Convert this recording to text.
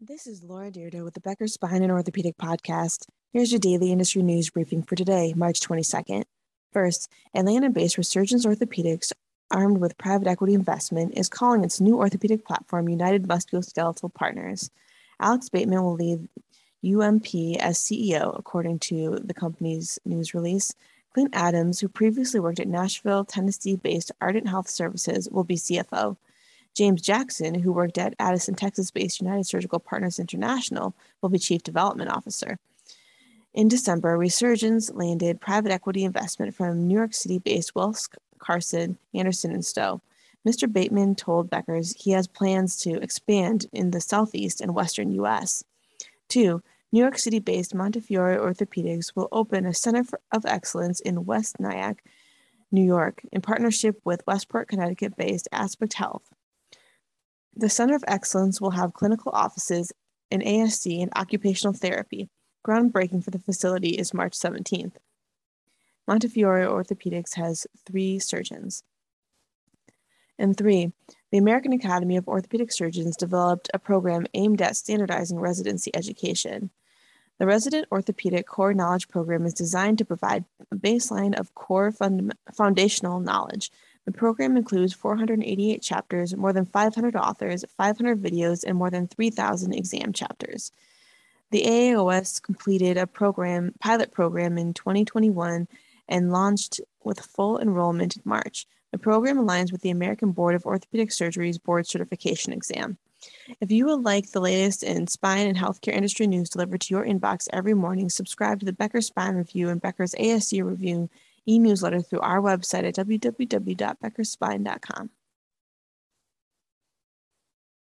This is Laura Dyrda with the Becker Spine and Orthopedic Podcast. Here's your daily industry news briefing for today, March 22nd. First, Atlanta based Resurgence Orthopedics, armed with private equity investment, is calling its new orthopedic platform United Musculoskeletal Partners. Alex Bateman will lead UMP as CEO, according to the company's news release. Clint Adams, who previously worked at Nashville, Tennessee based Ardent Health Services, will be CFO. James Jackson, who worked at Addison, Texas based United Surgical Partners International, will be Chief Development Officer. In December, Resurgence landed private equity investment from New York City based Welsh Carson, Anderson, and Stowe. Mr. Bateman told Becker's he has plans to expand in the southeast and western U.S. Two, New York City based Montefiore Orthopedics will open a Center for, of Excellence in West Nyack, New York, in partnership with Westport, Connecticut based Aspect Health. The Center of Excellence will have clinical offices in ASC and occupational therapy. Groundbreaking for the facility is March 17th. Montefiore Orthopedics has three surgeons. And three, the American Academy of Orthopedic Surgeons developed a program aimed at standardizing residency education. The Resident Orthopedic Core Knowledge Program is designed to provide a baseline of core fund- foundational knowledge the program includes 488 chapters, more than 500 authors, 500 videos, and more than 3,000 exam chapters. The AAOS completed a program pilot program in 2021 and launched with full enrollment in March. The program aligns with the American Board of Orthopedic Surgery's board certification exam. If you would like the latest in spine and healthcare industry news delivered to your inbox every morning, subscribe to the Becker Spine Review and Becker's ASC Review e newsletter through our website at www.beckerspine.com.